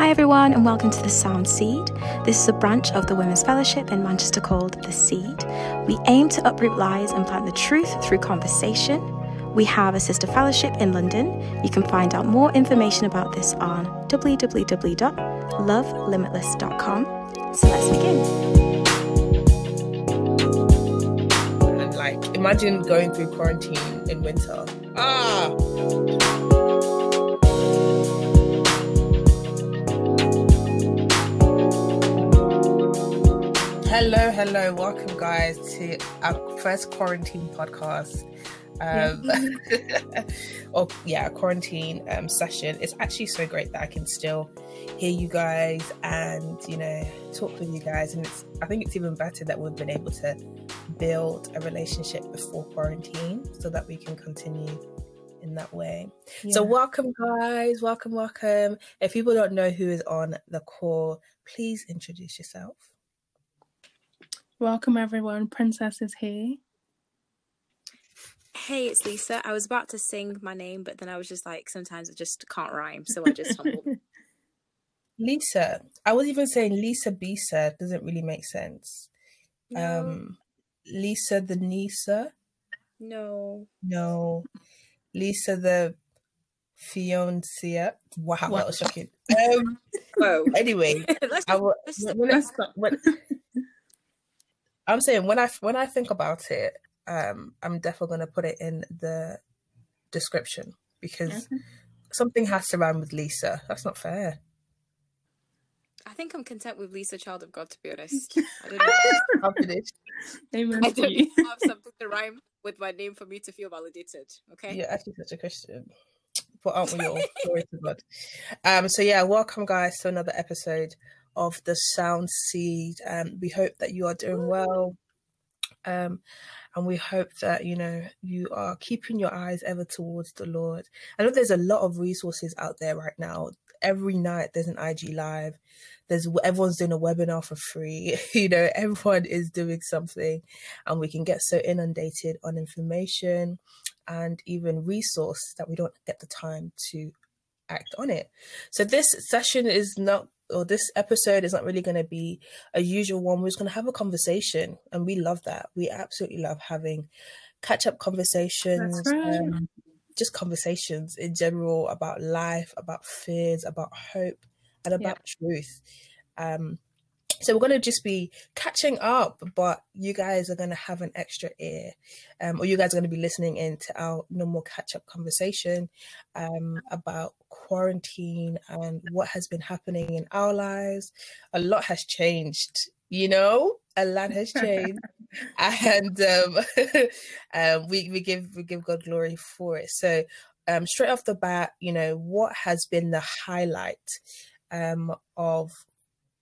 Hi, everyone, and welcome to the Sound Seed. This is a branch of the Women's Fellowship in Manchester called The Seed. We aim to uproot lies and plant the truth through conversation. We have a sister fellowship in London. You can find out more information about this on www.lovelimitless.com. So let's begin. Like, imagine going through quarantine in winter. Ah! Hello, hello, welcome guys to our first quarantine podcast. Um, oh yeah, quarantine um, session. It's actually so great that I can still hear you guys and you know talk with you guys, and it's I think it's even better that we've been able to build a relationship before quarantine so that we can continue in that way. Yeah. So welcome guys, welcome, welcome. If people don't know who is on the call, please introduce yourself. Welcome everyone. Princess is here. Hey, it's Lisa. I was about to sing my name, but then I was just like, sometimes I just can't rhyme, so I just humbled. Lisa. I was even saying Lisa Bisa doesn't really make sense. No. Um, Lisa the Nisa. No. No. Lisa the fiancée. Wow, what? that was shocking. Um, Whoa. Anyway, let's, I, let's, when, let's, when, I'm saying when I when I think about it, um, I'm definitely going to put it in the description because mm-hmm. something has to rhyme with Lisa. That's not fair. I think I'm content with Lisa, child of God. To be honest, I don't know. I'm finished. Amen. I don't have something to rhyme with my name for me to feel validated. Okay. You're actually such a Christian. But aren't we all? Glory to God. Um, so yeah, welcome guys to another episode of the Sound Seed. Um, we hope that you are doing well. Um, and we hope that you know you are keeping your eyes ever towards the Lord. I know there's a lot of resources out there right now. Every night there's an IG live. There's everyone's doing a webinar for free. you know, everyone is doing something, and we can get so inundated on information and even resource that we don't get the time to act on it. So this session is not or this episode is not really going to be a usual one. We're just going to have a conversation, and we love that. We absolutely love having catch up conversations, right. um, just conversations in general about life, about fears, about hope, and about yeah. truth. Um, so we're going to just be catching up, but you guys are going to have an extra ear, um, or you guys are going to be listening in to our normal catch up conversation um, about quarantine and what has been happening in our lives. A lot has changed, you know, a lot has changed, and um, um, we we give we give God glory for it. So um, straight off the bat, you know, what has been the highlight um, of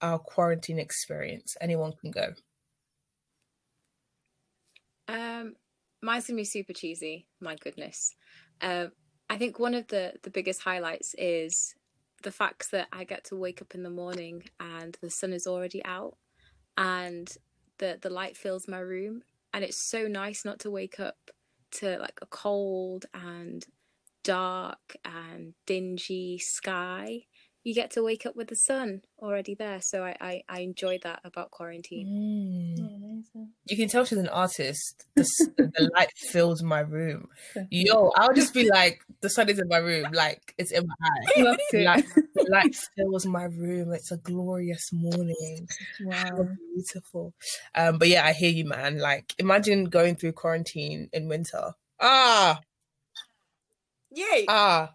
our quarantine experience? Anyone can go. Um, mine's gonna be super cheesy. My goodness. Um, I think one of the the biggest highlights is the fact that I get to wake up in the morning and the sun is already out, and the the light fills my room, and it's so nice not to wake up to like a cold and dark and dingy sky you get to wake up with the sun already there. So I, I, I enjoy that about quarantine. Mm. You can tell she's an artist. The, the light fills my room. Yo, I'll just be like, the sun is in my room, like it's in my eye. Like, light fills my room. It's a glorious morning. Wow, beautiful. Um, but yeah, I hear you, man. Like, imagine going through quarantine in winter. Ah, yay! Ah,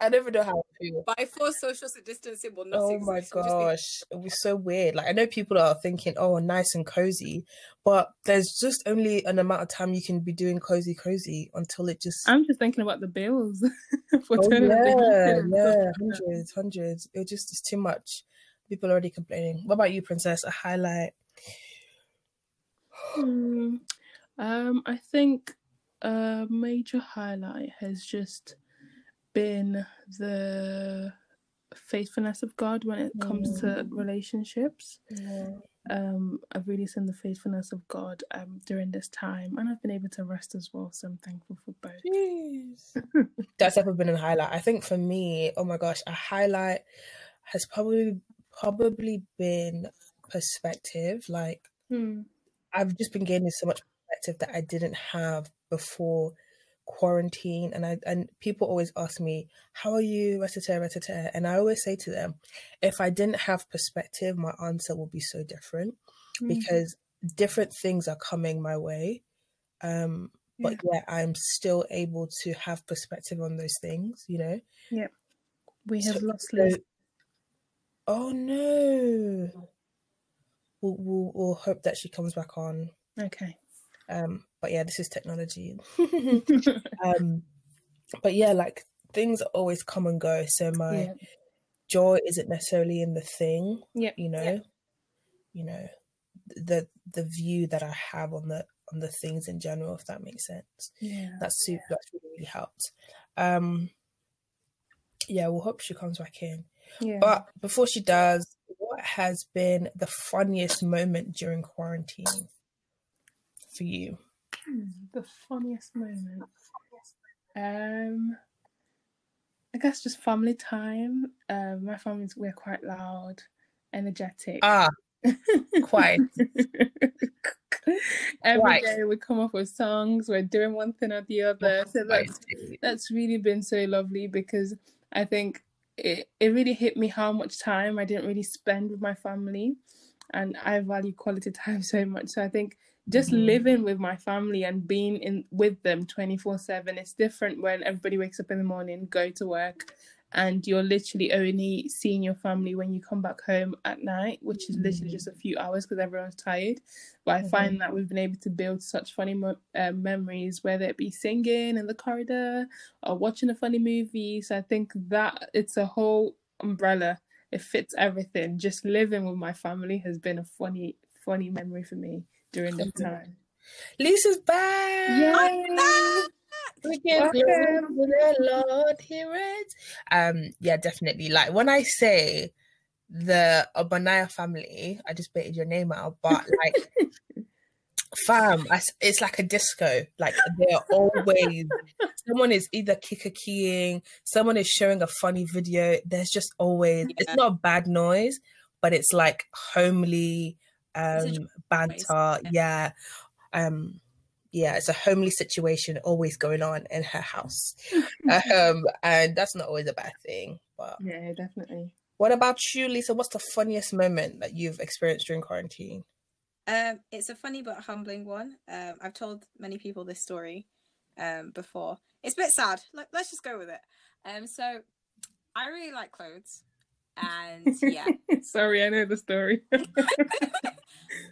I never know how I feel. By force, social distancing will not. Oh my gosh, be- it was so weird. Like I know people are thinking, "Oh, nice and cozy," but there's just only an amount of time you can be doing cozy, cozy until it just. I'm just thinking about the bills. for oh, yeah, yeah, hundreds, hundreds. It just is too much. People already complaining. What about you, Princess? A highlight. Hmm. Um, I think a major highlight has just been the faithfulness of God when it comes to mm. relationships. Yeah. Um, I've really seen the faithfulness of God um, during this time, and I've been able to rest as well. So I'm thankful for both. That's ever been a highlight. I think for me, oh my gosh, a highlight. has probably probably been perspective. Like Hmm. I've just been gaining so much perspective that I didn't have before quarantine and I and people always ask me, How are you? And I always say to them, if I didn't have perspective, my answer would be so different Hmm. because different things are coming my way. Um but yeah, I'm still able to have perspective on those things, you know. Yeah. We have So- lost Liz. Oh no. We'll, we'll, we'll hope that she comes back on. Okay. Um, but yeah, this is technology. um, but yeah, like things always come and go. So my yeah. joy isn't necessarily in the thing, Yeah. you know, Yep. you know, the the view that I have on the on the things in general, if that makes sense. Yeah. That's super. That's really really helped. Um, yeah, we'll hope she comes back in. Yeah. But before she does, what has been the funniest moment during quarantine for you? Hmm, the funniest moment. Um, I guess just family time. Um, my family's we're quite loud, energetic. Ah, quite. Every Quite. day we come up with songs. We're doing one thing or the other. So that's that's really been so lovely because I think it, it really hit me how much time I didn't really spend with my family and I value quality time so much. So I think just Mhm. living with my family and being in with them 24/7 it's different when everybody wakes up in the morning, go to work and you're literally only seeing your family when you come back home at night, which is literally Mhm. just a few hours because everyone's tired. But I Mhm. find that we've been able to build such funny mo- uh, memories, whether it be singing in the corridor or watching a funny movie. So I think that it's a whole umbrella. It fits everything. Just living with my family has been a funny, funny memory for me during that time. Lisa's back. Yay! We give glory to the Lord, it. Um, yeah, definitely. Like when I say the Obanaya family, I just baited your name out, but like, fam, I it's like a disco. Like they're always someone is either kicker keying, someone is showing a funny video. There's just always it's not bad noise, but it's like homely um banter. yeah. Yeah. Um yeah, it's a homely situation always going on in her house. um, and that's not always a bad thing. But Yeah, definitely. what about you, Lisa? What's the funniest moment that you've experienced during quarantine? Um, it's a funny but humbling one. Um, I've told many people this story um, before. It's a bit sad. Let, let's just go with it. Um, so I really like clothes, and yeah, Sorry, I know the story.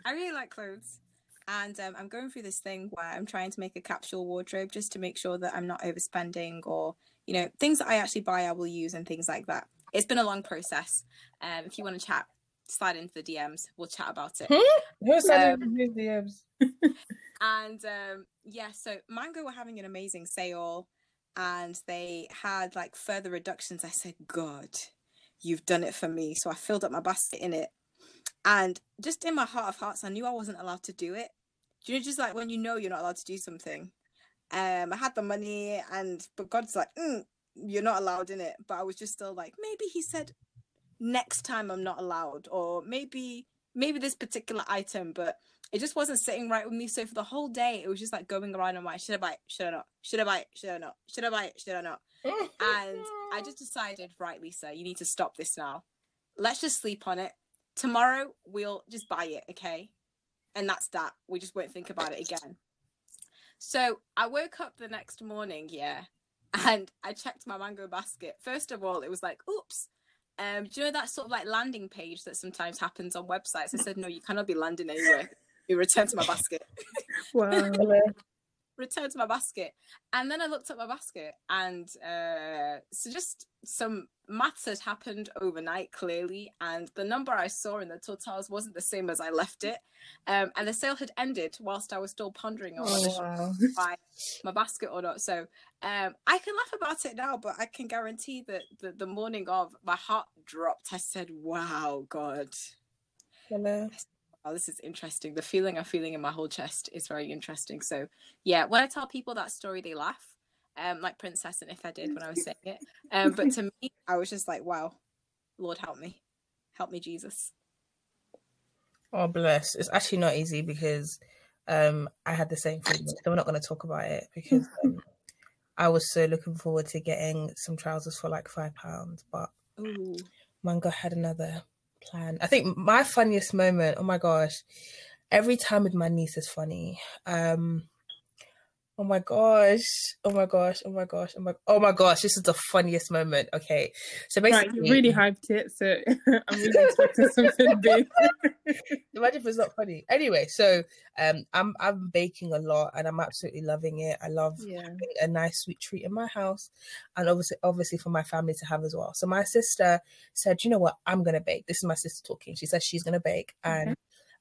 I really like clothes. And um, I'm going through this thing where I'm trying to make a capsule wardrobe just to make sure that I'm not overspending or, you know, things that I actually buy, I will use and things like that. It's been a long process. Um, if you want to chat, slide into the DMs. We'll chat about it. Who said Um, it? DMs? And um, yeah, so Mango were having an amazing sale and they had like further reductions. I said, God, you've done it for me. So I filled up my basket in it. And just in my heart of hearts, I knew I wasn't allowed to do it. Do you know, just like when you know you're not allowed to do something. Um, I had the money, and but God's like, mm, you're not allowed in it. But I was just still like, maybe He said next time I'm not allowed, or maybe maybe this particular item, but it just wasn't sitting right with me. So for the whole day, it was just like going around and like, should I buy it? Should I not? Should I buy it? Should I not? Should I buy it? Should I not? And I just decided, right, Lisa, you need to stop this now. Let's just sleep on it. Tomorrow we'll just buy it, okay? And that's that. We just won't think about it again. So I woke up the next morning, yeah, and I checked my mango basket. First of all, it was like, oops. Um, do you know that sort of like landing page that sometimes happens on websites? I said, no, you cannot be landing anywhere. You return to my basket. Wow. return to my basket. And then I looked at my basket, and uh, so just some maths had happened overnight, clearly, and the number I saw in the totals wasn't the same as I left it. Um, and the sale had ended whilst I was still pondering on whether Oh, wow. to buy my basket or not. So um, I can laugh about it now, but I can guarantee that the, the morning of, my heart dropped. I said, "Wow, God." Hello. Oh, this is interesting. The feeling I'm feeling in my whole chest is very interesting. So, yeah, when I tell people that story, they laugh, um, like Princess and if I did when I was saying it. Um, but to me, I was just like, wow, Lord help me, help me, Jesus. Oh bless! It's actually not easy because um, I had the same thing. So we're not going to talk about it because um, I was so looking forward to getting some trousers for like five pounds, but Ooh. Mango had another plan. I think my funniest moment. Oh my gosh! Every time with my niece is funny. Um, Oh my gosh. Oh my gosh. Oh my gosh. Oh my oh my gosh. This is the funniest moment. Okay. So Right, basically you really hyped it, so I'm really expecting something big. imagine if it's not funny. Anyway, so um I'm I'm baking a lot and I'm absolutely loving it. I love yeah. a nice sweet treat in my house and obviously obviously for my family to have as well. So my sister said, you know what, I'm gonna bake. This is my sister talking. She said she's gonna bake and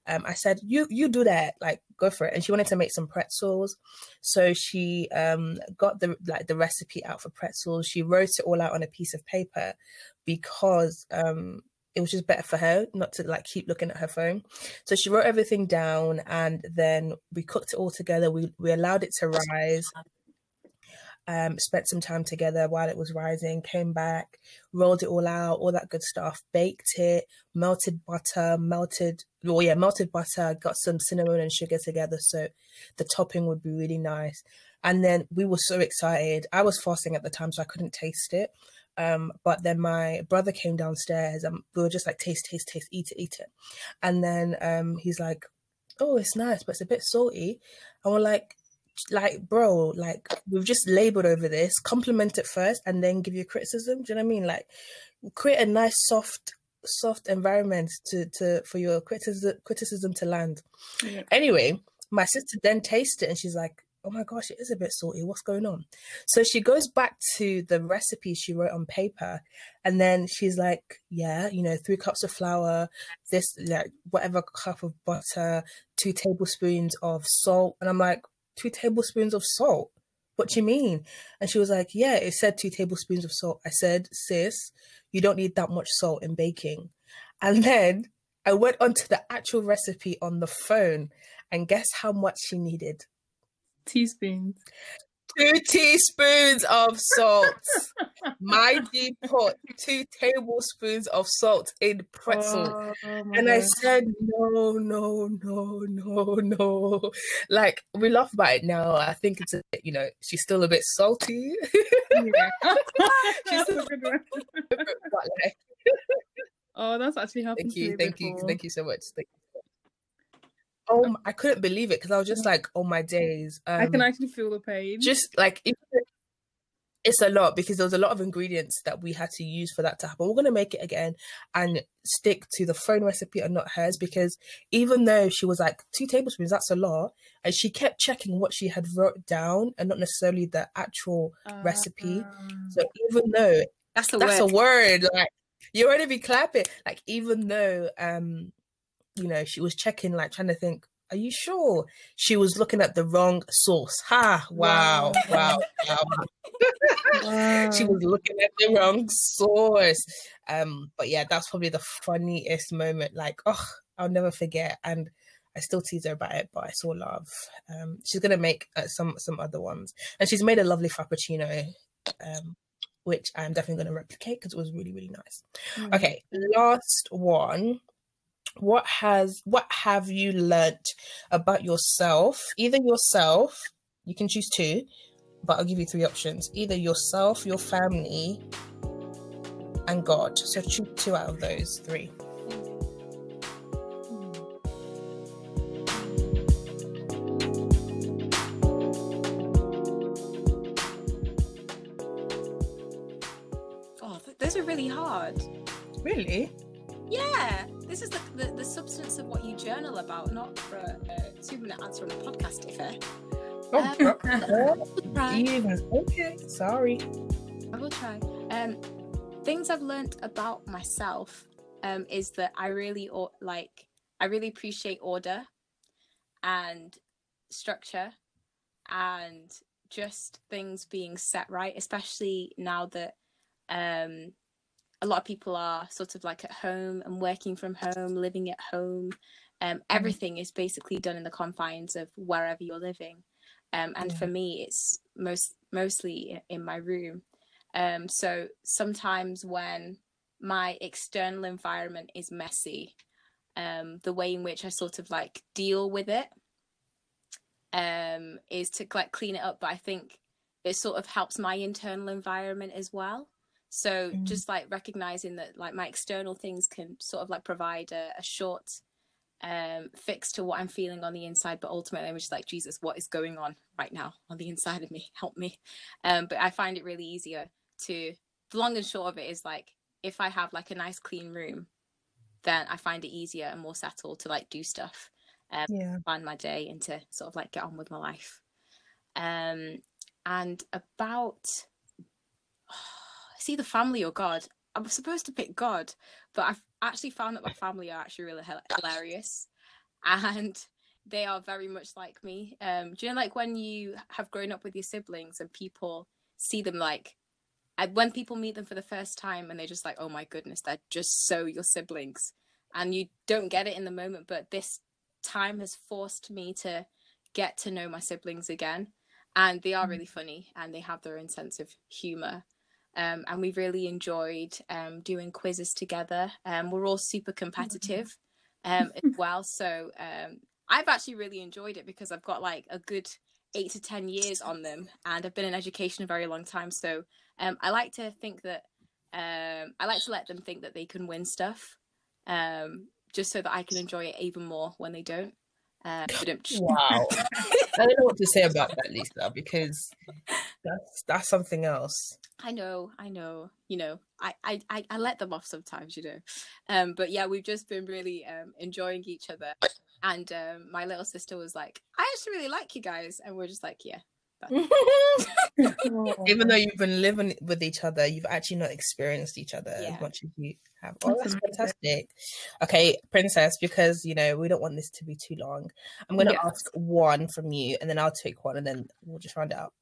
um, I said, "You you do that, like go for it." And she wanted to make some pretzels, so she um, got the like the recipe out for pretzels. She wrote it all out on a piece of paper because um, it was just better for her not to like keep looking at her phone. So she wrote everything down, and then we cooked it all together. We we allowed it to rise. Um, spent some time together while it was rising, came back, rolled it all out, all that good stuff, baked it, melted butter, melted, well, yeah, melted butter, got some cinnamon and sugar together. So the topping would be really nice. And then we were so excited. I was fasting at the time, so I couldn't taste it. Um, but then my brother came downstairs and we were just like, taste, taste, taste, eat it, eat it. And then um, he's like, oh, it's nice, but it's a bit salty. And we're like, like bro like we've just labored over this compliment it first and then give you criticism. Do you know what i mean? Like create a nice soft soft environment to to for your criticism criticism to land. Yeah. anyway my sister then tasted it and she's like oh my gosh it is a bit salty. What's going on? So she goes back to the recipe she wrote on paper and then she's like yeah you know three cups of flour this like whatever cup of butter two tablespoons of salt. And i'm like two tablespoons of salt. What do you mean? And she was like, Yeah, it said two tablespoons of salt. I said, Sis, you don't need that much salt in baking. And then I went onto the actual recipe on the phone and guess how much she needed? Teaspoons. Two teaspoons of salt. My G put two tablespoons of salt in pretzel. Oh, oh And I said, no, no, no, no, no. Like, we laugh about it now. I think it's, a, you know, she's still a bit salty. Yeah. She's That's a good one. but like, Oh, that's actually happened thank you, thank you, thank you so much. Thank you. Oh, m- I couldn't believe it because I was just like, oh my days. Um, I can actually feel the pain. just like it- it's a lot because there was a lot of ingredients that we had to use for that to happen. We're gonna make it again and stick to the phone recipe and not hers because even though she was like two tablespoons, that's a lot, and she kept checking what she had wrote down and not necessarily the actual recipe. Um, So even though That's the that's word. a word, like you're already be clapping, like even though um you know she was checking, like trying to think. Are you sure? She was looking at the wrong source. Ha! Wow! Wow! wow. she was looking at the wrong source. Um, but yeah, that's probably the funniest moment. Like, oh, I'll never forget. And I still tease her about it, but I saw love. Um, she's gonna make uh, some some other ones, and she's made a lovely frappuccino, um, which I'm definitely gonna replicate because it was really really nice. Mm. Okay, last one. What has what have you learnt about yourself? Either yourself, you can choose two, but I'll give you three options. Either yourself, your family, and God. So choose two out of those three. Oh, th- those are really hard. Really? Yeah, this is the, the, the substance of what you journal about, not for a, a two minute answer on a podcast, if. Oh, Um, oh, even okay. Sorry. I will try. Um, things I've learnt about myself um, is that I really or- like I really appreciate order and structure and just things being set right, especially now that um, a lot of people are sort of like at home and working from home, living at home. Um, everything is basically done in the confines of wherever you're living. Um, and Yeah. for me, it's most mostly in my room. Um, so sometimes when my external environment is messy, um, the way in which I sort of like deal with it um, is to like clean it up. But I think it sort of helps my internal environment as well. So mm. just like recognizing that like my external things can sort of like provide a, a short um, fix to what I'm feeling on the inside, but ultimately I'm just like, Jesus, what is going on right now on the inside of me? Help me. Um, but I find it really easier to, the long and short of it is like, if I have like a nice clean room, then I find it easier and more settled to like do stuff, um, yeah. plan my day and to sort of like get on with my life. Um, and about, see the family or God. I'm supposed to pick God, but I've actually found that my family are actually really hilarious, and they are very much like me. Um, do you know, like when you have grown up with your siblings and people see them like, when people meet them for the first time and they're just like, oh my goodness, they're just so your siblings, and you don't get it in the moment, but this time has forced me to get to know my siblings again, and they are mm. really funny and they have their own sense of humor um, and we really enjoyed um, doing quizzes together. Um, we're all super competitive um, as well, so um, I've actually really enjoyed it because I've got like a good eight to ten years on them, and I've been in education a very long time. So um, I like to think that I like to let them think that they can win stuff, just so that I can enjoy it even more when they don't. Uh, wow, I don't know what to say about that, Lisa, because that's that's something else. I know, I know. You know, I, I, I, I let them off sometimes, you know. Um, but yeah, we've just been really um enjoying each other. And um, my little sister was like, "I actually really like you guys," and we're just like, "Yeah." Even though you've been living with each other, you've actually not experienced each other yeah. as much as you have. Oh, that's fantastic. Okay, princess, because you know we don't want this to be too long. I'm going to yeah. ask one from you, and then I'll take one, and then we'll just round it up.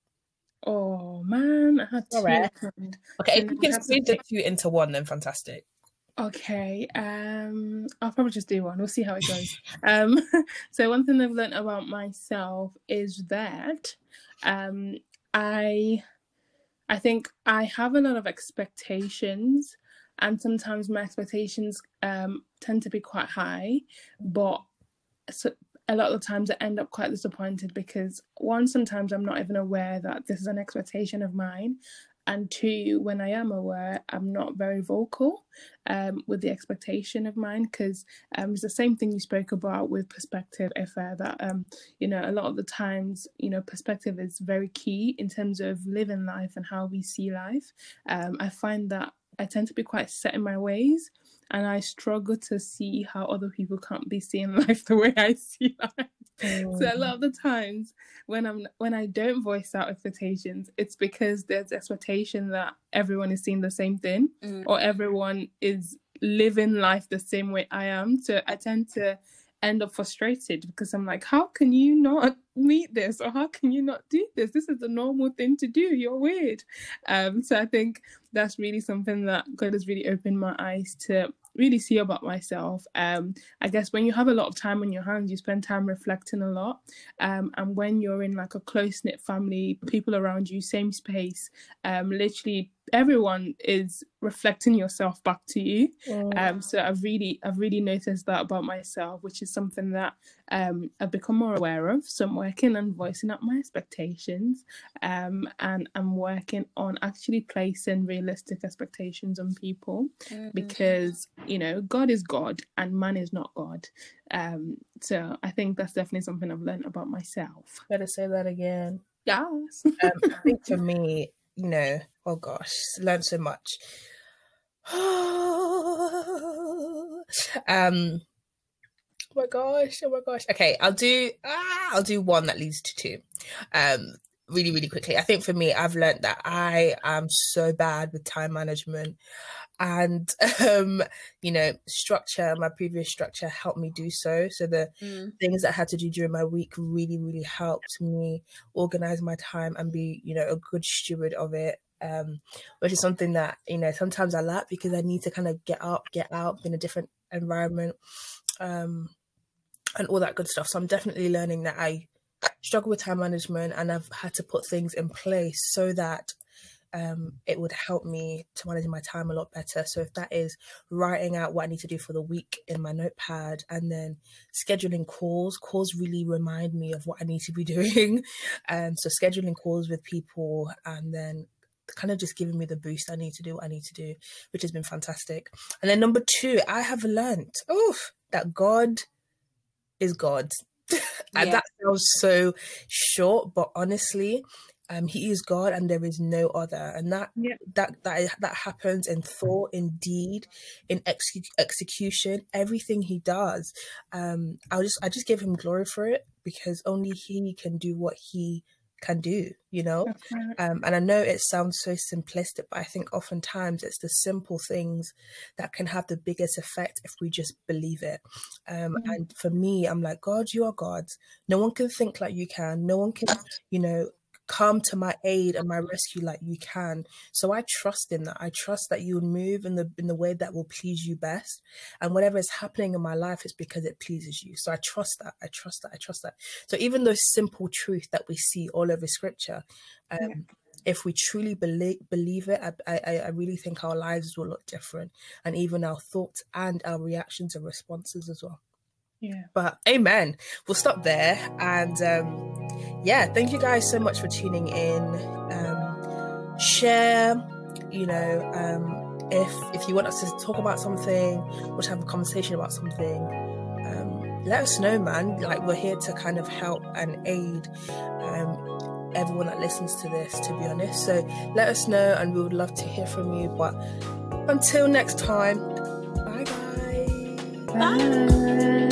Oh man, I had All right. Okay, if you can squeeze the two into one, then fantastic. Okay, um, I'll probably just do one. We'll see how it goes. um, so one thing I've learned about myself is that um, I, I think I have a lot of expectations, and sometimes my expectations um, tend to be quite high, but so a lot of the times I end up quite disappointed because one, sometimes I'm not even aware that this is an expectation of mine. And two, when I am aware, I'm not very vocal um, with the expectation of mine because um, it's the same thing you spoke about with perspective, if uh, that, um, you know, a lot of the times, you know, perspective is very key in terms of living life and how we see life. Um, I find that I tend to be quite set in my ways and I struggle to see how other people can't be seeing life the way I see life. Oh. So a lot of the times when I'm when I don't voice out expectations, it's because there's expectation that everyone is seeing the same thing mm. or everyone is living life the same way I am. So I tend to end up frustrated because I'm like, how can you not meet this or how can you not do this? This is the normal thing to do. You're weird. Um, so I think that's really something that God has really opened my eyes to really see about myself. Um, I guess when you have a lot of time on your hands, you spend time reflecting a lot. Um, and when you're in like a close knit family, people around you, same space, um, literally everyone is reflecting yourself back to you. Mm. Um, so I've really, I've really noticed that about myself, which is something that um, I've become more aware of. So I'm working on voicing up my expectations, um, and I'm working on actually placing realistic expectations on people mm-hmm. because you know God is God and man is not God. Um, so I think that's definitely something I've learned about myself. Better say that again. Yes. um, I think for me, you know, oh gosh, learned so much. um oh my gosh, oh my gosh. Okay, I'll do ah, I'll do one that leads to two. Um really, really quickly. I think for me, I've learned that I am so bad with time management and um you know structure my previous structure helped me do so so the mm. things that i had to do during my week really really helped me organize my time and be you know a good steward of it um which is something that you know sometimes i lack because i need to kind of get up get out in a different environment um and all that good stuff. So I'm definitely learning that I struggle with time management and I've had to put things in place so that um, it would help me to manage my time a lot better. So if that is writing out what I need to do for the week in my notepad and then scheduling calls, calls really remind me of what I need to be doing. And um, so scheduling calls with people and then kind of just giving me the boost I need to do what I need to do, which has been fantastic. And then number two, I have learned, oh, that God is God. and yeah. that sounds so short, but honestly, um, he is God and there is no other. And that yeah. that that that happens in thought, in deed, in ex- execution, everything he does. Um, I'll just I just give him glory for it because only he can do what he can do, you know? Um, and I know it sounds so simplistic, but I think oftentimes it's the simple things that can have the biggest effect if we just believe it. Um, mm-hmm. And for me, I'm like, God, you are God. No one can think like you can. No one can, you know, come to my aid and my rescue like you can. So I trust in that. I trust that you will move in the in the way that will please you best. And whatever is happening in my life is because it pleases you. So I trust that. I trust that. I trust that. So even those simple truth that we see all over scripture, um, yeah. if we truly believe believe it, I, I I really think our lives will look different, and even our thoughts and our reactions and responses as well. Yeah. But amen. We'll stop there. And um, yeah, thank you guys so much for tuning in. Um, share, you know, um, if if you want us to talk about something or to have a conversation about something, um, let us know, man. Like we're here to kind of help and aid um, everyone that listens to this, to be honest. So let us know, and we would love to hear from you. But until next time, bye, guys. Bye. bye.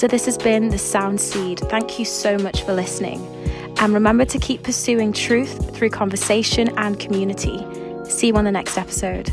So, this has been The Sound Seed. Thank you so much for listening. And remember to keep pursuing truth through conversation and community. See you on the next episode.